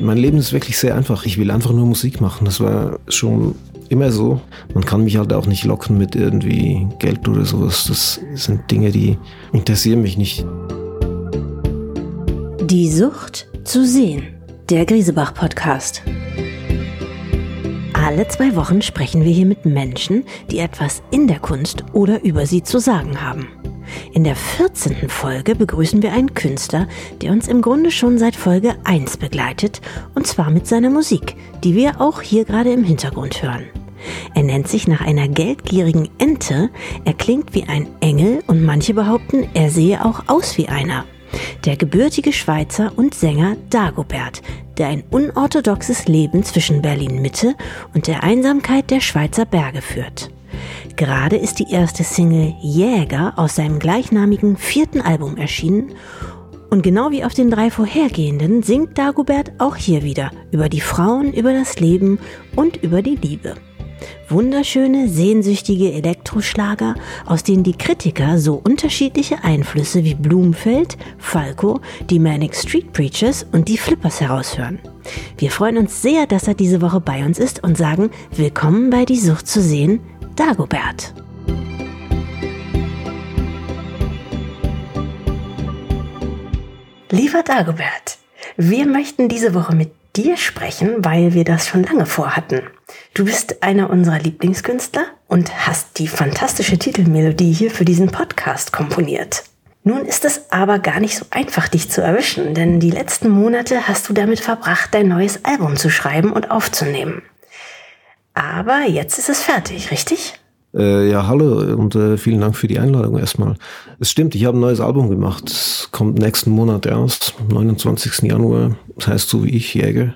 Mein Leben ist wirklich sehr einfach. Ich will einfach nur Musik machen. Das war schon immer so. Man kann mich halt auch nicht locken mit irgendwie Geld oder sowas. Das sind Dinge, die interessieren mich nicht. Die Sucht zu sehen. Der Griesebach Podcast. Alle zwei Wochen sprechen wir hier mit Menschen, die etwas in der Kunst oder über sie zu sagen haben. In der 14. Folge begrüßen wir einen Künstler, der uns im Grunde schon seit Folge 1 begleitet, und zwar mit seiner Musik, die wir auch hier gerade im Hintergrund hören. Er nennt sich nach einer geldgierigen Ente, er klingt wie ein Engel und manche behaupten, er sehe auch aus wie einer. Der gebürtige Schweizer und Sänger Dagobert, der ein unorthodoxes Leben zwischen Berlin Mitte und der Einsamkeit der Schweizer Berge führt. Gerade ist die erste Single Jäger aus seinem gleichnamigen vierten Album erschienen und genau wie auf den drei vorhergehenden singt Dagobert auch hier wieder über die Frauen, über das Leben und über die Liebe. Wunderschöne, sehnsüchtige Elektroschlager, aus denen die Kritiker so unterschiedliche Einflüsse wie Blumenfeld, Falco, die Manic Street Preachers und die Flippers heraushören. Wir freuen uns sehr, dass er diese Woche bei uns ist und sagen Willkommen bei Die Sucht zu sehen, Dagobert. Lieber Dagobert, wir möchten diese Woche mit dir sprechen, weil wir das schon lange vorhatten. Du bist einer unserer Lieblingskünstler und hast die fantastische Titelmelodie hier für diesen Podcast komponiert. Nun ist es aber gar nicht so einfach, dich zu erwischen, denn die letzten Monate hast du damit verbracht, dein neues Album zu schreiben und aufzunehmen. Aber jetzt ist es fertig, richtig? Äh, ja, hallo und äh, vielen Dank für die Einladung erstmal. Es stimmt, ich habe ein neues Album gemacht. Es kommt nächsten Monat erst, am 29. Januar. Das heißt so wie ich, Jäger.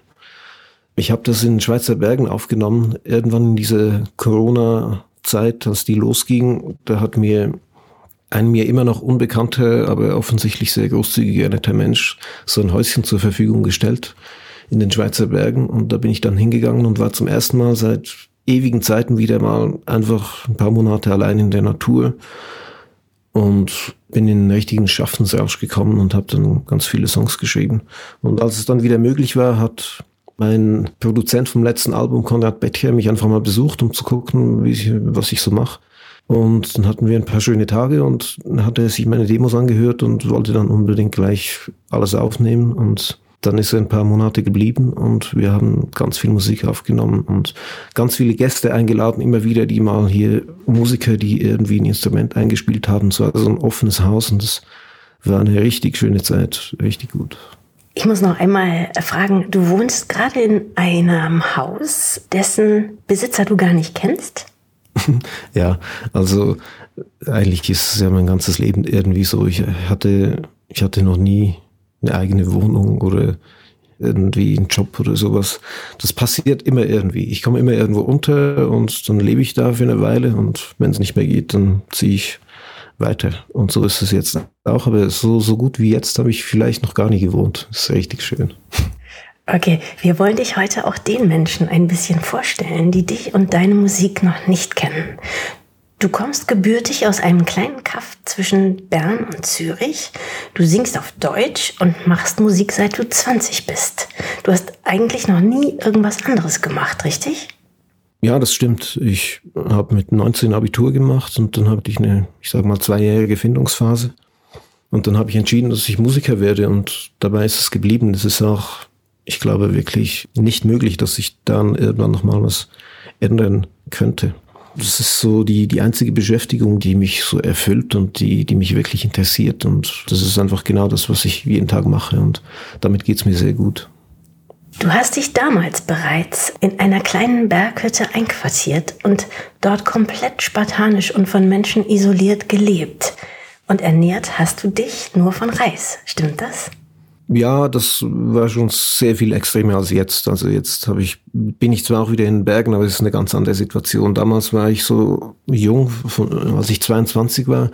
Ich habe das in Schweizer Bergen aufgenommen. Irgendwann in dieser Corona-Zeit, als die losging, da hat mir ein mir immer noch unbekannter, aber offensichtlich sehr großzügiger netter Mensch so ein Häuschen zur Verfügung gestellt in den Schweizer Bergen. Und da bin ich dann hingegangen und war zum ersten Mal seit ewigen Zeiten wieder mal einfach ein paar Monate allein in der Natur und bin in den richtigen Schaffensrausch gekommen und habe dann ganz viele Songs geschrieben. Und als es dann wieder möglich war, hat mein Produzent vom letzten Album, Konrad Bettcher, mich einfach mal besucht, um zu gucken, ich, was ich so mache. Und dann hatten wir ein paar schöne Tage und dann hat er sich meine Demos angehört und wollte dann unbedingt gleich alles aufnehmen. Und dann ist er ein paar Monate geblieben und wir haben ganz viel Musik aufgenommen und ganz viele Gäste eingeladen, immer wieder, die mal hier Musiker, die irgendwie ein Instrument eingespielt haben. Es war so ein offenes Haus und es war eine richtig schöne Zeit, richtig gut. Ich muss noch einmal fragen, du wohnst gerade in einem Haus, dessen Besitzer du gar nicht kennst? ja, also eigentlich ist es ja mein ganzes Leben irgendwie so. Ich hatte, ich hatte noch nie eine eigene Wohnung oder irgendwie einen Job oder sowas. Das passiert immer irgendwie. Ich komme immer irgendwo unter und dann lebe ich da für eine Weile und wenn es nicht mehr geht, dann ziehe ich weiter. Und so ist es jetzt auch, aber so, so gut wie jetzt habe ich vielleicht noch gar nicht gewohnt. Das ist richtig schön. Okay, wir wollen dich heute auch den Menschen ein bisschen vorstellen, die dich und deine Musik noch nicht kennen. Du kommst gebürtig aus einem kleinen Kaff zwischen Bern und Zürich. Du singst auf Deutsch und machst Musik seit du 20 bist. Du hast eigentlich noch nie irgendwas anderes gemacht, richtig? Ja, das stimmt. Ich habe mit 19 Abitur gemacht und dann hatte ich eine, ich sage mal, zweijährige Findungsphase. Und dann habe ich entschieden, dass ich Musiker werde und dabei ist es geblieben. Es ist auch, ich glaube, wirklich nicht möglich, dass ich dann irgendwann nochmal was ändern könnte das ist so die, die einzige Beschäftigung, die mich so erfüllt und die, die mich wirklich interessiert. Und das ist einfach genau das, was ich jeden Tag mache. Und damit geht's mir sehr gut. Du hast dich damals bereits in einer kleinen Berghütte einquartiert und dort komplett spartanisch und von Menschen isoliert gelebt. Und ernährt hast du dich nur von Reis. Stimmt das? Ja, das war schon sehr viel extremer als jetzt. Also jetzt habe ich, bin ich zwar auch wieder in Bergen, aber es ist eine ganz andere Situation. Damals war ich so jung, von, als ich 22 war,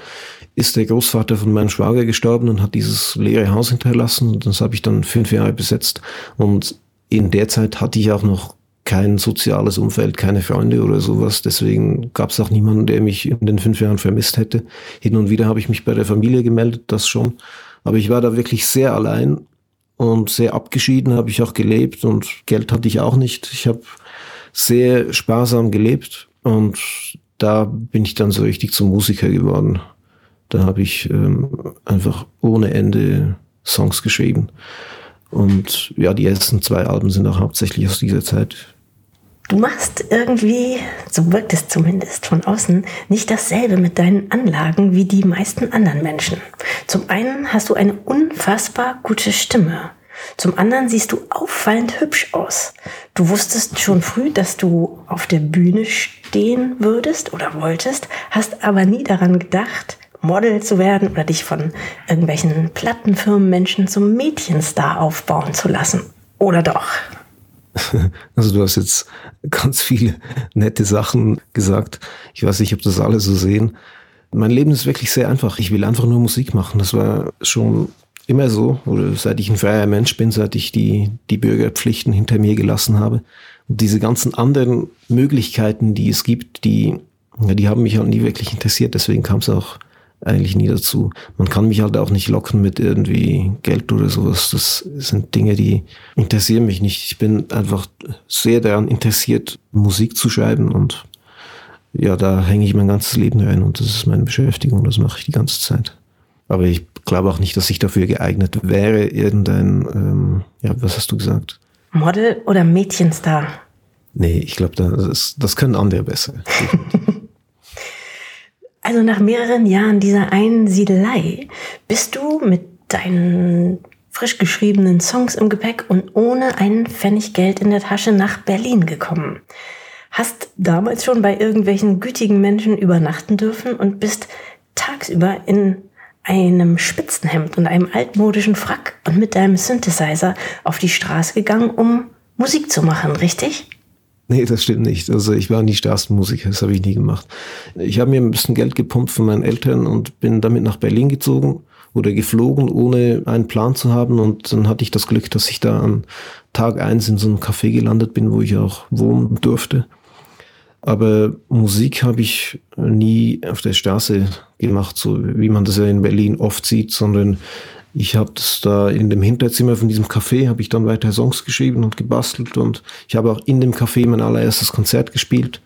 ist der Großvater von meinem Schwager gestorben und hat dieses leere Haus hinterlassen. Und das habe ich dann fünf Jahre besetzt. Und in der Zeit hatte ich auch noch kein soziales Umfeld, keine Freunde oder sowas. Deswegen gab es auch niemanden, der mich in den fünf Jahren vermisst hätte. Hin und wieder habe ich mich bei der Familie gemeldet, das schon. Aber ich war da wirklich sehr allein und sehr abgeschieden habe ich auch gelebt und Geld hatte ich auch nicht. Ich habe sehr sparsam gelebt und da bin ich dann so richtig zum Musiker geworden. Da habe ich ähm, einfach ohne Ende Songs geschrieben. Und ja, die ersten zwei Alben sind auch hauptsächlich aus dieser Zeit. Du machst irgendwie, so wirkt es zumindest von außen, nicht dasselbe mit deinen Anlagen wie die meisten anderen Menschen. Zum einen hast du eine unfassbar gute Stimme. Zum anderen siehst du auffallend hübsch aus. Du wusstest schon früh, dass du auf der Bühne stehen würdest oder wolltest, hast aber nie daran gedacht, Model zu werden oder dich von irgendwelchen Plattenfirmenmenschen zum Mädchenstar aufbauen zu lassen. Oder doch? Also du hast jetzt ganz viele nette Sachen gesagt. Ich weiß nicht, ob das alle so sehen. Mein Leben ist wirklich sehr einfach. Ich will einfach nur Musik machen. Das war schon immer so, oder seit ich ein freier Mensch bin, seit ich die, die Bürgerpflichten hinter mir gelassen habe. Und diese ganzen anderen Möglichkeiten, die es gibt, die, die haben mich auch nie wirklich interessiert. Deswegen kam es auch eigentlich nie dazu. Man kann mich halt auch nicht locken mit irgendwie Geld oder sowas. Das sind Dinge, die interessieren mich nicht. Ich bin einfach sehr daran interessiert, Musik zu schreiben und ja, da hänge ich mein ganzes Leben rein und das ist meine Beschäftigung, das mache ich die ganze Zeit. Aber ich glaube auch nicht, dass ich dafür geeignet wäre, irgendein, ähm, ja, was hast du gesagt? Model oder Mädchenstar? Nee, ich glaube, das, das können andere besser. Also nach mehreren Jahren dieser Einsiedelei bist du mit deinen frisch geschriebenen Songs im Gepäck und ohne einen Pfennig Geld in der Tasche nach Berlin gekommen. Hast damals schon bei irgendwelchen gütigen Menschen übernachten dürfen und bist tagsüber in einem Spitzenhemd und einem altmodischen Frack und mit deinem Synthesizer auf die Straße gegangen, um Musik zu machen, richtig? Nee, das stimmt nicht. Also ich war nie Straßenmusiker, das habe ich nie gemacht. Ich habe mir ein bisschen Geld gepumpt von meinen Eltern und bin damit nach Berlin gezogen oder geflogen, ohne einen Plan zu haben. Und dann hatte ich das Glück, dass ich da an Tag eins in so einem Café gelandet bin, wo ich auch wohnen durfte. Aber Musik habe ich nie auf der Straße gemacht, so wie man das ja in Berlin oft sieht, sondern ich habe das da in dem Hinterzimmer von diesem Café, habe ich dann weiter Songs geschrieben und gebastelt und ich habe auch in dem Café mein allererstes Konzert gespielt.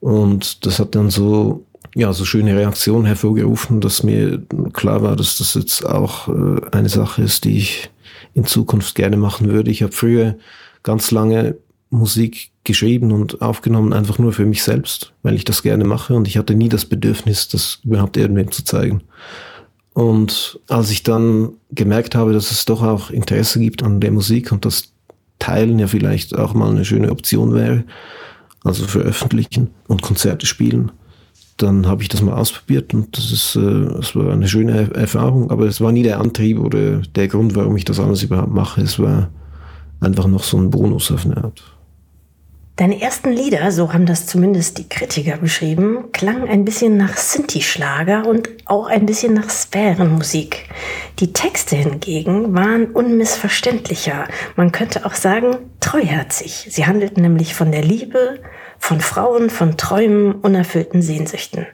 Und das hat dann so, ja, so schöne Reaktionen hervorgerufen, dass mir klar war, dass das jetzt auch äh, eine Sache ist, die ich in Zukunft gerne machen würde. Ich habe früher ganz lange Musik geschrieben und aufgenommen, einfach nur für mich selbst, weil ich das gerne mache und ich hatte nie das Bedürfnis, das überhaupt irgendwem zu zeigen. Und als ich dann gemerkt habe, dass es doch auch Interesse gibt an der Musik und das Teilen ja vielleicht auch mal eine schöne Option wäre, also veröffentlichen und Konzerte spielen, dann habe ich das mal ausprobiert und das ist, äh, das war eine schöne Erfahrung, aber es war nie der Antrieb oder der Grund, warum ich das alles überhaupt mache. Es war einfach noch so ein Bonus auf eine Art. Deine ersten Lieder, so haben das zumindest die Kritiker beschrieben, klangen ein bisschen nach Sinti-Schlager und auch ein bisschen nach Sphärenmusik. Die Texte hingegen waren unmissverständlicher. Man könnte auch sagen, treuherzig. Sie handelten nämlich von der Liebe, von Frauen, von Träumen, unerfüllten Sehnsüchten.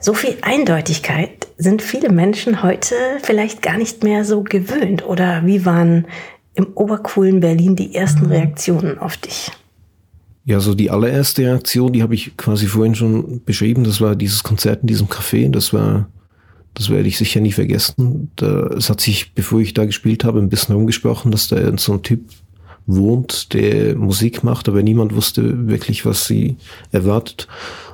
So viel Eindeutigkeit sind viele Menschen heute vielleicht gar nicht mehr so gewöhnt. Oder wie waren im obercoolen Berlin die ersten Reaktionen auf dich? Ja, so die allererste Reaktion, die habe ich quasi vorhin schon beschrieben. Das war dieses Konzert in diesem Café. Das war, das werde ich sicher nie vergessen. Da, es hat sich, bevor ich da gespielt habe, ein bisschen rumgesprochen, dass da so ein Typ wohnt, der Musik macht, aber niemand wusste wirklich, was sie erwartet.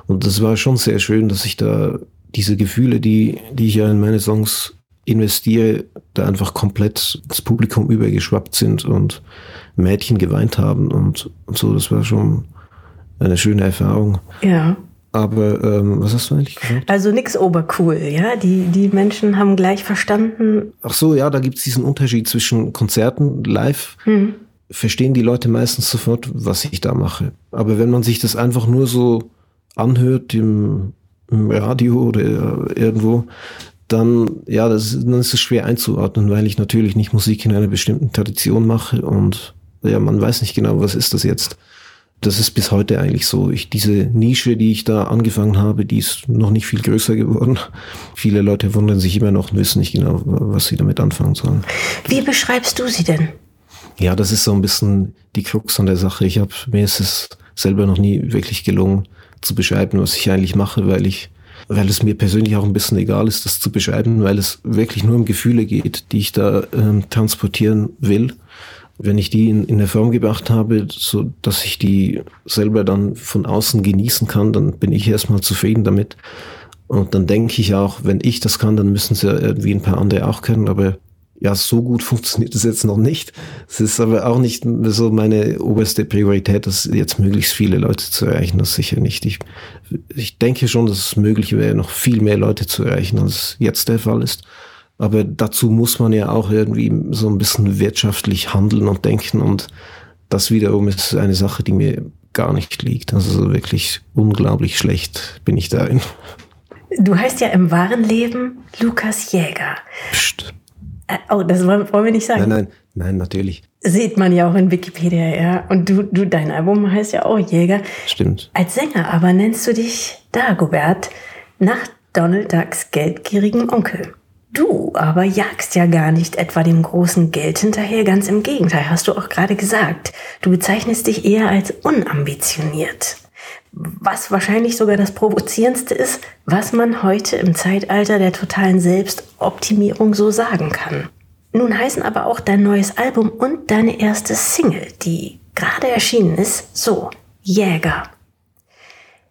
Und das war schon sehr schön, dass ich da diese Gefühle, die, die ich ja in meine Songs investiere, da einfach komplett ins Publikum übergeschwappt sind und Mädchen geweint haben und, und so. Das war schon eine schöne Erfahrung. Ja. Aber ähm, was hast du eigentlich gesagt? Also nix obercool, ja. Die, die Menschen haben gleich verstanden. Ach so, ja, da gibt es diesen Unterschied zwischen Konzerten live. Hm. Verstehen die Leute meistens sofort, was ich da mache. Aber wenn man sich das einfach nur so anhört im, im Radio oder irgendwo, dann, ja, das, dann ist es schwer einzuordnen, weil ich natürlich nicht Musik in einer bestimmten Tradition mache und ja, man weiß nicht genau, was ist das jetzt. das ist bis heute eigentlich so. Ich, diese Nische, die ich da angefangen habe, die ist noch nicht viel größer geworden. Viele Leute wundern sich immer noch und wissen nicht genau, was sie damit anfangen sollen. Wie beschreibst du sie denn? Ja, das ist so ein bisschen die Krux an der Sache. Ich habe mir ist es selber noch nie wirklich gelungen zu beschreiben, was ich eigentlich mache, weil ich weil es mir persönlich auch ein bisschen egal ist, das zu beschreiben, weil es wirklich nur um Gefühle geht, die ich da ähm, transportieren will wenn ich die in, in eine Form gebracht habe, so dass ich die selber dann von außen genießen kann, dann bin ich erstmal zufrieden damit. Und dann denke ich auch, wenn ich das kann, dann müssen es ja irgendwie ein paar andere auch können. Aber ja, so gut funktioniert es jetzt noch nicht. Es ist aber auch nicht so meine oberste Priorität, dass jetzt möglichst viele Leute zu erreichen. Das sicher nicht. Ich, ich denke schon, dass es möglich wäre, noch viel mehr Leute zu erreichen, als jetzt der Fall ist. Aber dazu muss man ja auch irgendwie so ein bisschen wirtschaftlich handeln und denken. Und das wiederum ist eine Sache, die mir gar nicht liegt. Also wirklich unglaublich schlecht bin ich darin. Du heißt ja im wahren Leben Lukas Jäger. Psst. Äh, oh, das wollen, wollen wir nicht sagen. Nein, nein, nein, natürlich. Sieht man ja auch in Wikipedia, ja. Und du, du, dein Album heißt ja auch Jäger. Stimmt. Als Sänger aber nennst du dich Dagobert nach Donald Ducks geldgierigen Onkel. Du aber jagst ja gar nicht etwa dem großen Geld hinterher, ganz im Gegenteil, hast du auch gerade gesagt. Du bezeichnest dich eher als unambitioniert. Was wahrscheinlich sogar das Provozierendste ist, was man heute im Zeitalter der totalen Selbstoptimierung so sagen kann. Nun heißen aber auch dein neues Album und deine erste Single, die gerade erschienen ist, so, Jäger.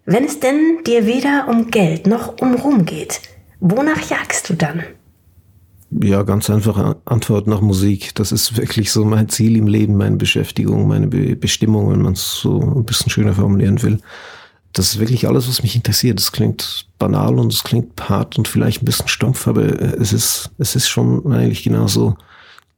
Wenn es denn dir weder um Geld noch um Ruhm geht, wonach jagst du dann? Ja, ganz einfache Antwort nach Musik. Das ist wirklich so mein Ziel im Leben, meine Beschäftigung, meine Be Bestimmung, wenn man es so ein bisschen schöner formulieren will. Das ist wirklich alles, was mich interessiert. Das klingt banal und es klingt hart und vielleicht ein bisschen stumpf, aber es ist, es ist schon eigentlich genauso.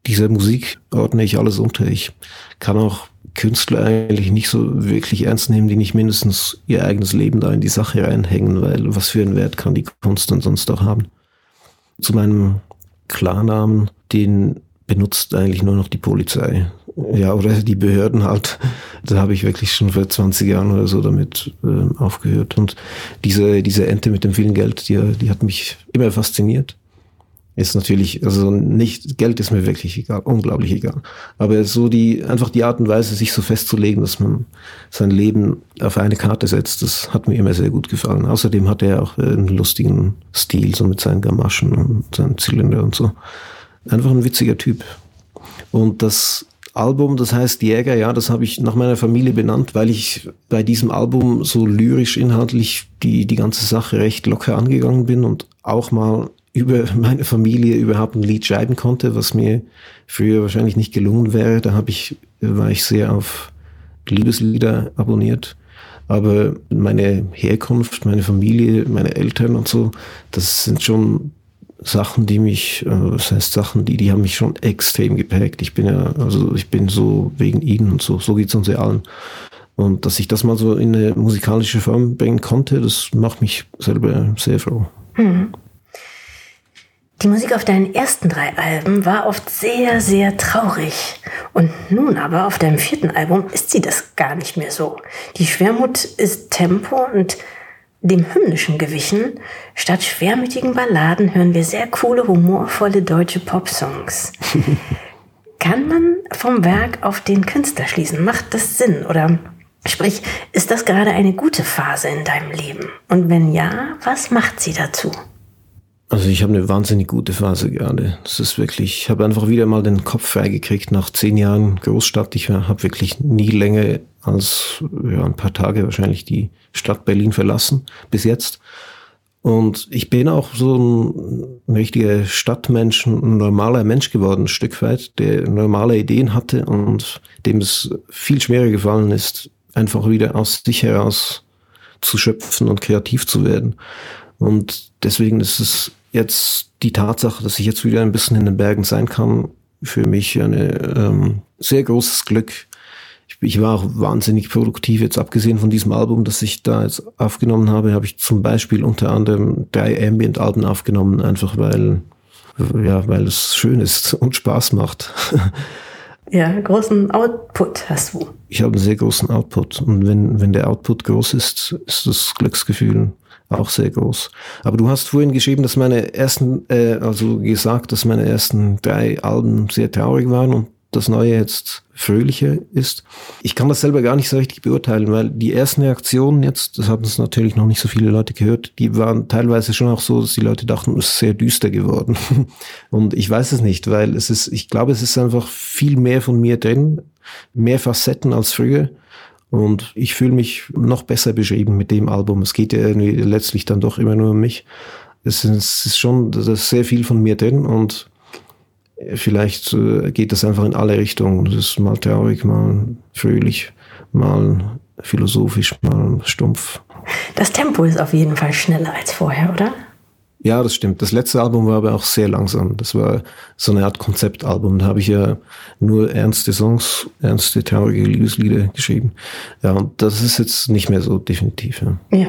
Diese Musik ordne ich alles unter. Ich kann auch Künstler eigentlich nicht so wirklich ernst nehmen, die nicht mindestens ihr eigenes Leben da in die Sache reinhängen, weil was für einen Wert kann die Kunst dann sonst auch haben. Zu meinem Klarnamen, den benutzt eigentlich nur noch die Polizei. Ja, oder die Behörden halt. Da habe ich wirklich schon vor 20 Jahren oder so damit äh, aufgehört. Und diese, diese Ente mit dem vielen Geld, die, die hat mich immer fasziniert. Ist natürlich, also nicht, Geld ist mir wirklich egal, unglaublich egal. Aber so die, einfach die Art und Weise, sich so festzulegen, dass man sein Leben auf eine Karte setzt, das hat mir immer sehr gut gefallen. Außerdem hat er auch einen lustigen Stil, so mit seinen Gamaschen und seinen Zylinder und so. Einfach ein witziger Typ. Und das Album, das heißt Jäger, ja, das habe ich nach meiner Familie benannt, weil ich bei diesem Album so lyrisch inhaltlich die, die ganze Sache recht locker angegangen bin und auch mal über meine Familie überhaupt ein Lied schreiben konnte, was mir früher wahrscheinlich nicht gelungen wäre. Da habe ich, war ich sehr auf Liebeslieder abonniert. Aber meine Herkunft, meine Familie, meine Eltern und so, das sind schon Sachen, die mich, äh, das heißt Sachen, die, die haben mich schon extrem geprägt. Ich bin ja, also ich bin so wegen ihnen und so, so geht's uns ja allen. Und dass ich das mal so in eine musikalische Form bringen konnte, das macht mich selber sehr froh. Mhm. Die Musik auf deinen ersten drei Alben war oft sehr, sehr traurig. Und nun aber auf deinem vierten Album ist sie das gar nicht mehr so. Die Schwermut ist Tempo und dem Hymnischen gewichen. Statt schwermütigen Balladen hören wir sehr coole, humorvolle deutsche Popsongs. Kann man vom Werk auf den Künstler schließen? Macht das Sinn? Oder sprich, ist das gerade eine gute Phase in deinem Leben? Und wenn ja, was macht sie dazu? Also ich habe eine wahnsinnig gute Phase gerade. Das ist wirklich, ich habe einfach wieder mal den Kopf freigekriegt nach zehn Jahren Großstadt. Ich habe wirklich nie länger als ja, ein paar Tage wahrscheinlich die Stadt Berlin verlassen bis jetzt. Und ich bin auch so ein, ein richtiger Stadtmensch, ein normaler Mensch geworden, ein Stück weit, der normale Ideen hatte und dem es viel schwerer gefallen ist, einfach wieder aus sich heraus zu schöpfen und kreativ zu werden. Und deswegen ist es jetzt die Tatsache, dass ich jetzt wieder ein bisschen in den Bergen sein kann, für mich eine ähm, sehr großes Glück. Ich, ich, war auch wahnsinnig produktiv. Jetzt abgesehen von diesem Album, das ich da jetzt aufgenommen habe, habe ich zum Beispiel unter anderem drei Ambient-Alben aufgenommen, einfach weil ja, weil es schön ist und Spaß macht. Ja, großen Output hast du. Ich habe einen sehr großen Output. Und wenn, wenn der Output groß ist, ist das Glücksgefühl auch sehr groß. Aber du hast vorhin geschrieben, dass meine ersten, äh, also gesagt, dass meine ersten drei Alben sehr traurig waren und das neue jetzt fröhlicher ist. Ich kann das selber gar nicht so richtig beurteilen, weil die ersten Reaktionen jetzt, das haben es natürlich noch nicht so viele Leute gehört, die waren teilweise schon auch so, dass die Leute dachten, es ist sehr düster geworden. Und ich weiß es nicht, weil es ist, ich glaube, es ist einfach viel mehr von mir drin, mehr Facetten als früher. Und ich fühle mich noch besser beschrieben mit dem Album. Es geht ja letztlich dann doch immer nur um mich. Es ist, schon, da ist sehr viel von mir drin und vielleicht äh, geht das einfach in alle Richtungen. Das ist mal traurig, mal fröhlich, mal philosophisch, mal stumpf. Das Tempo ist auf jeden Fall schneller als vorher, oder? Ja, das stimmt. Das letzte Album war aber auch sehr langsam. Das war so eine Art Konzeptalbum. Da habe ich ja nur ernste Songs, ernste, traurige Liebeslieder geschrieben. Ja, und das ist jetzt nicht mehr so definitiv. Ja. ja.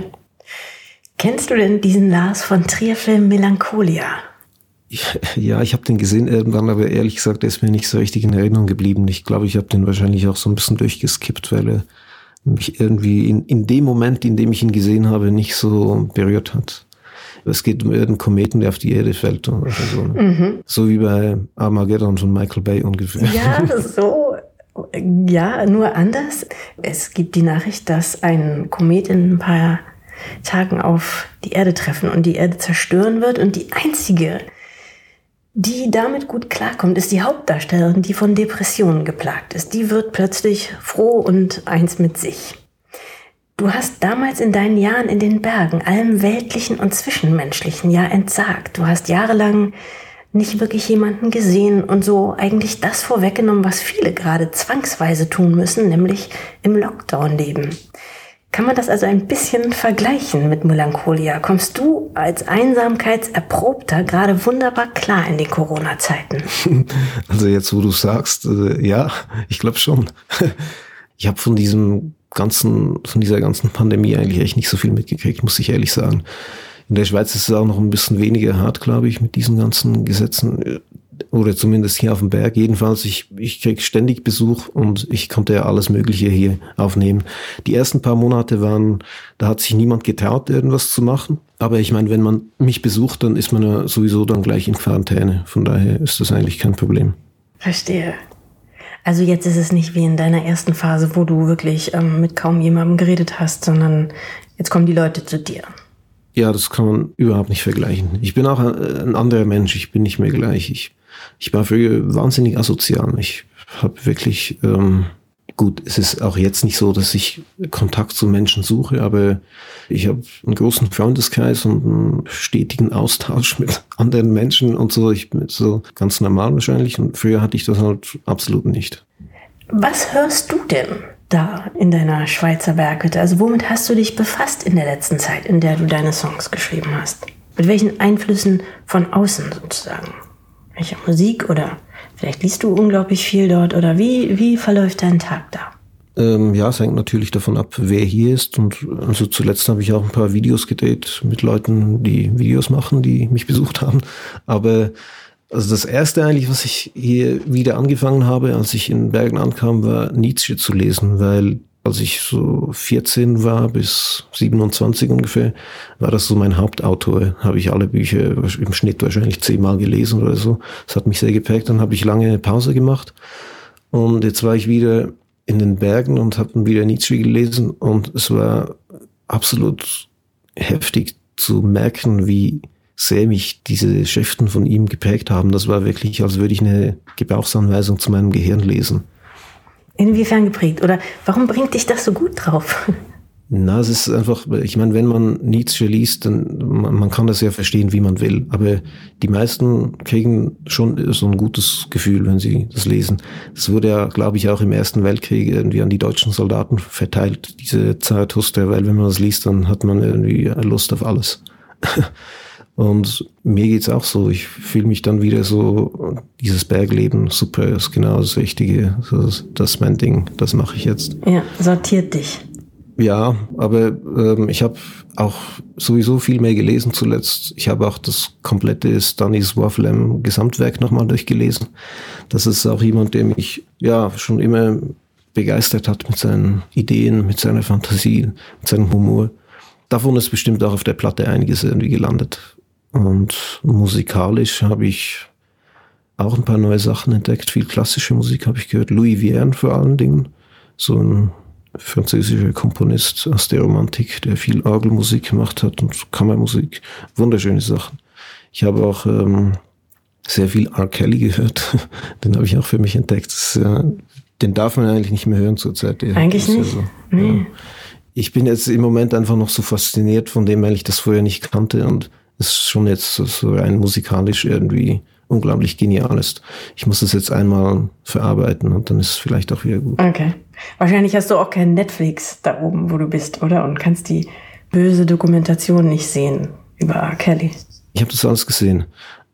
Kennst du denn diesen Lars von Trier-Film Melancholia? Ja, ich habe den gesehen irgendwann, aber ehrlich gesagt, der ist mir nicht so richtig in Erinnerung geblieben. Ich glaube, ich habe den wahrscheinlich auch so ein bisschen durchgeskippt, weil er mich irgendwie in, in dem Moment, in dem ich ihn gesehen habe, nicht so berührt hat. Es geht um irgendeinen Kometen, der auf die Erde fällt oder so. Mhm. So wie bei Armageddon von Michael Bay ungefähr. Ja, so. Ja, nur anders. Es gibt die Nachricht, dass ein Komet in ein paar Tagen auf die Erde treffen und die Erde zerstören wird und die einzige die damit gut klarkommt, ist die Hauptdarstellerin, die von Depressionen geplagt ist. Die wird plötzlich froh und eins mit sich. Du hast damals in deinen Jahren in den Bergen allem Weltlichen und Zwischenmenschlichen ja entsagt. Du hast jahrelang nicht wirklich jemanden gesehen und so eigentlich das vorweggenommen, was viele gerade zwangsweise tun müssen, nämlich im Lockdown leben. Kann man das also ein bisschen vergleichen mit Melancholia? Kommst du als Einsamkeitserprobter gerade wunderbar klar in die Corona-Zeiten? Also jetzt, wo du sagst, äh, ja, ich glaube schon. Ich habe von diesem ganzen, von dieser ganzen Pandemie eigentlich echt nicht so viel mitgekriegt, muss ich ehrlich sagen. In der Schweiz ist es auch noch ein bisschen weniger hart, glaube ich, mit diesen ganzen Gesetzen oder zumindest hier auf dem Berg. Jedenfalls, ich, ich krieg ständig Besuch und ich konnte ja alles Mögliche hier aufnehmen. Die ersten paar Monate waren, da hat sich niemand getraut, irgendwas zu machen. Aber ich meine, wenn man mich besucht, dann ist man ja sowieso dann gleich in Quarantäne. Von daher ist das eigentlich kein Problem. Verstehe. Also jetzt ist es nicht wie in deiner ersten Phase, wo du wirklich ähm, mit kaum jemandem geredet hast, sondern jetzt kommen die Leute zu dir. Ja, das kann man überhaupt nicht vergleichen. Ich bin auch ein, ein anderer Mensch. Ich bin nicht mehr gleich. Ich ich war früher wahnsinnig asozial. Ich habe wirklich, ähm, gut, es ist auch jetzt nicht so, dass ich Kontakt zu Menschen suche, aber ich habe einen großen Freundeskreis und einen stetigen Austausch mit anderen Menschen und so. Ich bin so ganz normal wahrscheinlich und früher hatte ich das halt absolut nicht. Was hörst du denn da in deiner Schweizer Berghütte? Also womit hast du dich befasst in der letzten Zeit, in der du deine Songs geschrieben hast? Mit welchen Einflüssen von außen sozusagen? welcher Musik oder vielleicht liest du unglaublich viel dort oder wie, wie verläuft dein Tag da? Ähm, ja, es hängt natürlich davon ab, wer hier ist. Und also zuletzt habe ich auch ein paar Videos gedreht mit Leuten, die Videos machen, die mich besucht haben. Aber also das erste eigentlich, was ich hier wieder angefangen habe, als ich in Bergen ankam, war Nietzsche zu lesen, weil als ich so 14 war bis 27 ungefähr, war das so mein Hauptautor. Habe ich alle Bücher im Schnitt wahrscheinlich zehnmal gelesen oder so. Das hat mich sehr geprägt. Dann habe ich lange Pause gemacht und jetzt war ich wieder in den Bergen und habe wieder Nietzsche gelesen und es war absolut heftig zu merken, wie sehr mich diese Schriften von ihm geprägt haben. Das war wirklich, als würde ich eine Gebrauchsanweisung zu meinem Gehirn lesen. Inwiefern geprägt? Oder warum bringt dich das so gut drauf? Na, es ist einfach, ich meine, wenn man Nietzsche liest, dann man, man, kann das ja verstehen, wie man will. Aber die meisten kriegen schon so ein gutes Gefühl, wenn sie das lesen. Das wurde ja, glaube ich, auch im Ersten Weltkrieg irgendwie an die deutschen Soldaten verteilt, diese Zarathustra, weil wenn man das liest, dann hat man irgendwie Lust auf alles. Und mir geht's auch so. Ich fühle mich dann wieder so, dieses Bergleben, super, ist genau das Richtige. Das, das ist mein Ding, das mache ich jetzt. Ja, sortiert dich. Ja, aber ähm, ich habe auch sowieso viel mehr gelesen zuletzt. Ich habe auch das komplette Stanisław Lem Gesamtwerk nochmal durchgelesen. Das ist auch jemand, der mich ja schon immer begeistert hat mit seinen Ideen, mit seiner Fantasie, mit seinem Humor. Davon ist bestimmt auch auf der Platte einiges irgendwie gelandet. Und musikalisch habe ich auch ein paar neue Sachen entdeckt. Viel klassische Musik habe ich gehört. Louis Vierne vor allen Dingen. So ein französischer Komponist aus der Romantik, der viel Orgelmusik gemacht hat und Kammermusik. Wunderschöne Sachen. Ich habe auch ähm, sehr viel R. Kelly gehört. Den habe ich auch für mich entdeckt. Das, äh, den darf man eigentlich nicht mehr hören zurzeit. Eigentlich nicht. So, nee. ja. Ich bin jetzt im Moment einfach noch so fasziniert von dem, weil ich das vorher nicht kannte und ist schon jetzt so rein musikalisch irgendwie unglaublich genial ist. Ich muss das jetzt einmal verarbeiten und dann ist es vielleicht auch wieder gut. Okay. Wahrscheinlich hast du auch kein Netflix da oben, wo du bist, oder? Und kannst die böse Dokumentation nicht sehen über R. Kelly. Ich habe das alles gesehen,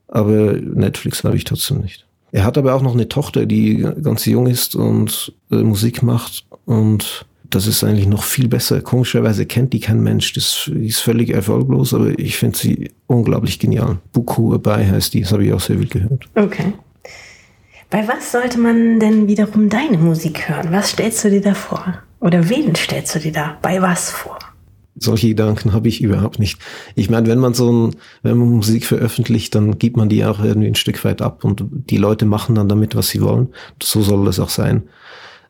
aber Netflix habe ich trotzdem nicht. Er hat aber auch noch eine Tochter, die ganz jung ist und äh, Musik macht und das ist eigentlich noch viel besser. Komischerweise kennt die kein Mensch. Das ist völlig erfolglos, aber ich finde sie unglaublich genial. Buku Abai heißt die, das habe ich auch sehr viel gehört. Okay. Bei was sollte man denn wiederum deine Musik hören? Was stellst du dir da vor? Oder wen stellst du dir da bei was vor? Solche Gedanken habe ich überhaupt nicht. Ich meine, wenn man so ein, wenn man Musik veröffentlicht, dann gibt man die auch irgendwie ein Stück weit ab und die Leute machen dann damit, was sie wollen. So soll das auch sein.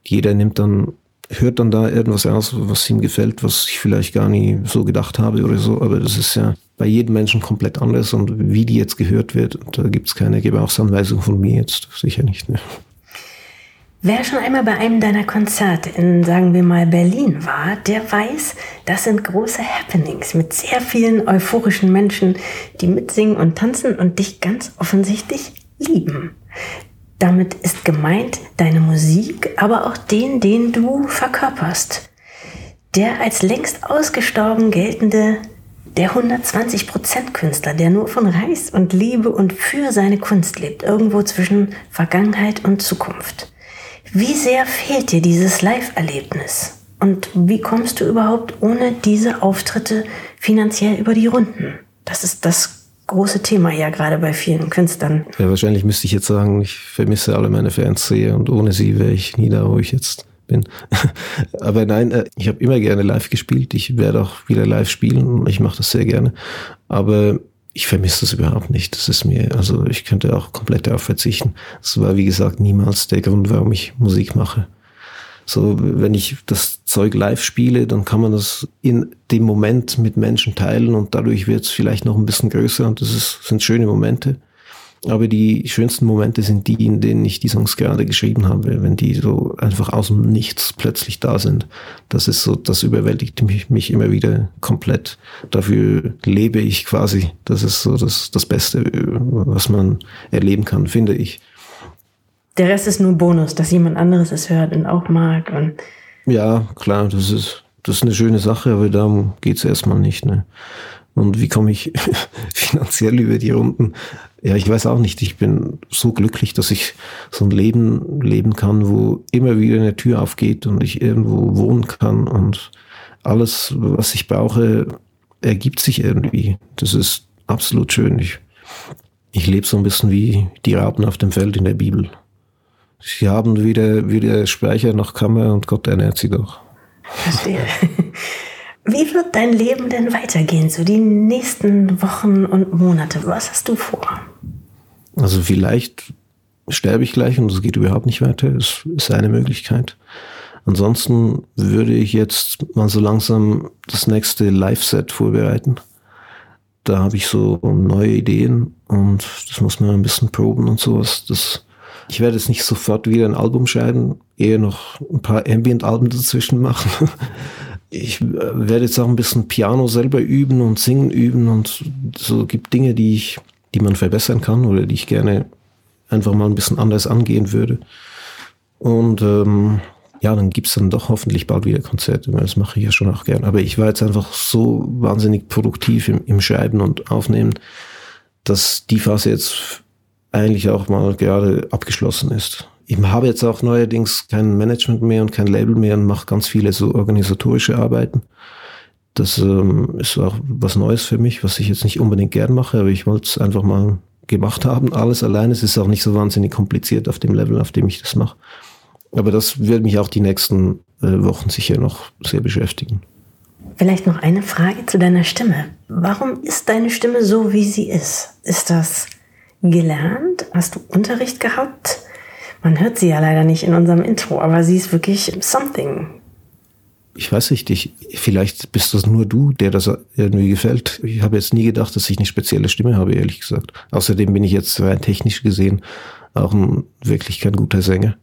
Jeder nimmt dann hört dann da irgendwas aus, was ihm gefällt, was ich vielleicht gar nie so gedacht habe oder so. Aber das ist ja bei jedem Menschen komplett anders und wie die jetzt gehört wird, da gibt es keine Gebrauchsanweisung von mir jetzt, sicher nicht. Ne. Wer schon einmal bei einem deiner Konzerte in, sagen wir mal, Berlin war, der weiß, das sind große Happenings mit sehr vielen euphorischen Menschen, die mitsingen und tanzen und dich ganz offensichtlich lieben. Damit ist gemeint deine Musik, aber auch den, den du verkörperst. Der als längst ausgestorben geltende, der 120%-Künstler, der nur von Reis und Liebe und für seine Kunst lebt, irgendwo zwischen Vergangenheit und Zukunft. Wie sehr fehlt dir dieses Live-Erlebnis? Und wie kommst du überhaupt ohne diese Auftritte finanziell über die Runden? Das ist das große Thema ja gerade bei vielen Künstlern. Ja, wahrscheinlich müsste ich jetzt sagen, ich vermisse alle meine Fans sehr und ohne sie wäre ich nie da, wo ich jetzt bin. Aber nein, äh, ich habe immer gerne live gespielt. Ich werde auch wieder live spielen. Ich mache das sehr gerne. Aber ich vermisse das überhaupt nicht. Das ist mir, also ich könnte auch komplett darauf verzichten. Das war, wie gesagt, niemals der Grund, warum ich Musik mache. So, wenn ich das Zeug live spiele, dann kann man das in dem Moment mit Menschen teilen und dadurch wird es vielleicht noch ein bisschen größer und das ist, sind schöne Momente. Aber die schönsten Momente sind die, in denen ich die Songs gerade geschrieben habe, wenn die so einfach aus dem Nichts plötzlich da sind. Das ist so, das überwältigt mich, mich immer wieder komplett. Dafür lebe ich quasi. Das ist so das, das Beste, was man erleben kann, finde ich. Der Rest ist nur Bonus, dass jemand anderes es hört und auch mag. Und ja, klar, das ist, das ist eine schöne Sache, aber darum geht's erstmal nicht. Ne? Und wie komme ich finanziell über die Runden? Ja, ich weiß auch nicht. Ich bin so glücklich, dass ich so ein Leben leben kann, wo immer wieder eine Tür aufgeht und ich irgendwo wohnen kann und alles, was ich brauche, ergibt sich irgendwie. Das ist absolut schön. Ich, ich lebe so ein bisschen wie die Raben auf dem Feld in der Bibel. Sie haben weder, weder Speicher noch Kammer und Gott ernährt sie doch. Verstehe. Wie wird dein Leben denn weitergehen, so die nächsten Wochen und Monate? Was hast du vor? Also vielleicht sterbe ich gleich und es geht überhaupt nicht weiter. Das ist eine Möglichkeit. Ansonsten würde ich jetzt mal so langsam das nächste Live-Set vorbereiten. Da habe ich so neue Ideen und das muss man ein bisschen proben und sowas. Das ich werde jetzt nicht sofort wieder ein Album schreiben, eher noch ein paar Ambient-Alben dazwischen machen. Ich äh, werde jetzt auch ein bisschen Piano selber üben und singen üben und so gibt Dinge, die ich, die man verbessern kann oder die ich gerne einfach mal ein bisschen anders angehen würde. Und ähm, ja, dann gibt's dann doch hoffentlich bald wieder Konzerte. Das mache ich ja schon auch gern. Aber ich war jetzt einfach so wahnsinnig produktiv im, im Schreiben und Aufnehmen, dass die Phase jetzt eigentlich auch mal gerade abgeschlossen ist. ich habe jetzt auch neuerdings kein Management mehr und kein Label mehr und mache ganz viele so organisatorische Arbeiten. Das ähm, ist auch was Neues für mich, was ich jetzt nicht unbedingt gern mache, aber ich wollte es einfach mal gemacht haben. Alles allein. Es ist auch nicht so wahnsinnig kompliziert auf dem Level, auf dem ich das mache. Aber das wird mich auch die nächsten äh, Wochen sicher noch sehr beschäftigen. Vielleicht noch eine Frage zu deiner Stimme. Warum ist deine Stimme so, wie sie ist? Ist das gelernt? Hast du Unterricht gehabt? Man hört sie ja leider nicht in unserem Intro, aber sie ist wirklich something. Ich weiß nicht, ich, vielleicht bist das nur du, der das irgendwie gefällt. Ich habe jetzt nie gedacht, dass ich eine spezielle Stimme habe, ehrlich gesagt. Außerdem bin ich jetzt rein technisch gesehen auch ein, wirklich kein guter Sänger.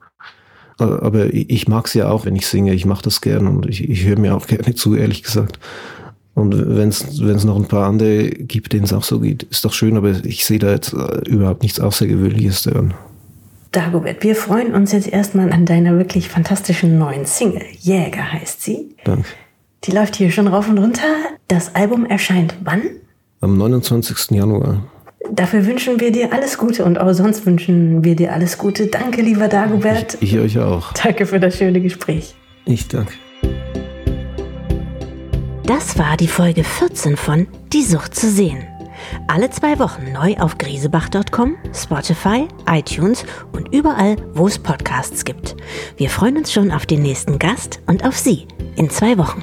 Aber ich mag es ja auch, wenn ich singe. Ich mache das gern und ich, ich höre mir auch gerne zu, ehrlich gesagt. Und wenn es noch ein paar andere gibt, denen es auch so geht, ist doch schön, aber ich sehe da jetzt äh, überhaupt nichts Außergewöhnliches daran. Dagobert, wir freuen uns jetzt erstmal an deiner wirklich fantastischen neuen Single. Jäger heißt sie. Danke. Die läuft hier schon rauf und runter. Das Album erscheint wann? Am 29. Januar. Dafür wünschen wir dir alles Gute und auch sonst wünschen wir dir alles Gute. Danke, lieber Dagobert. Ich, ich euch auch. Danke für das schöne Gespräch. Ich danke. Das war die Folge 14 von Die Sucht zu sehen. Alle zwei Wochen neu auf griesebach.com, Spotify, iTunes und überall, wo es Podcasts gibt. Wir freuen uns schon auf den nächsten Gast und auf Sie in zwei Wochen.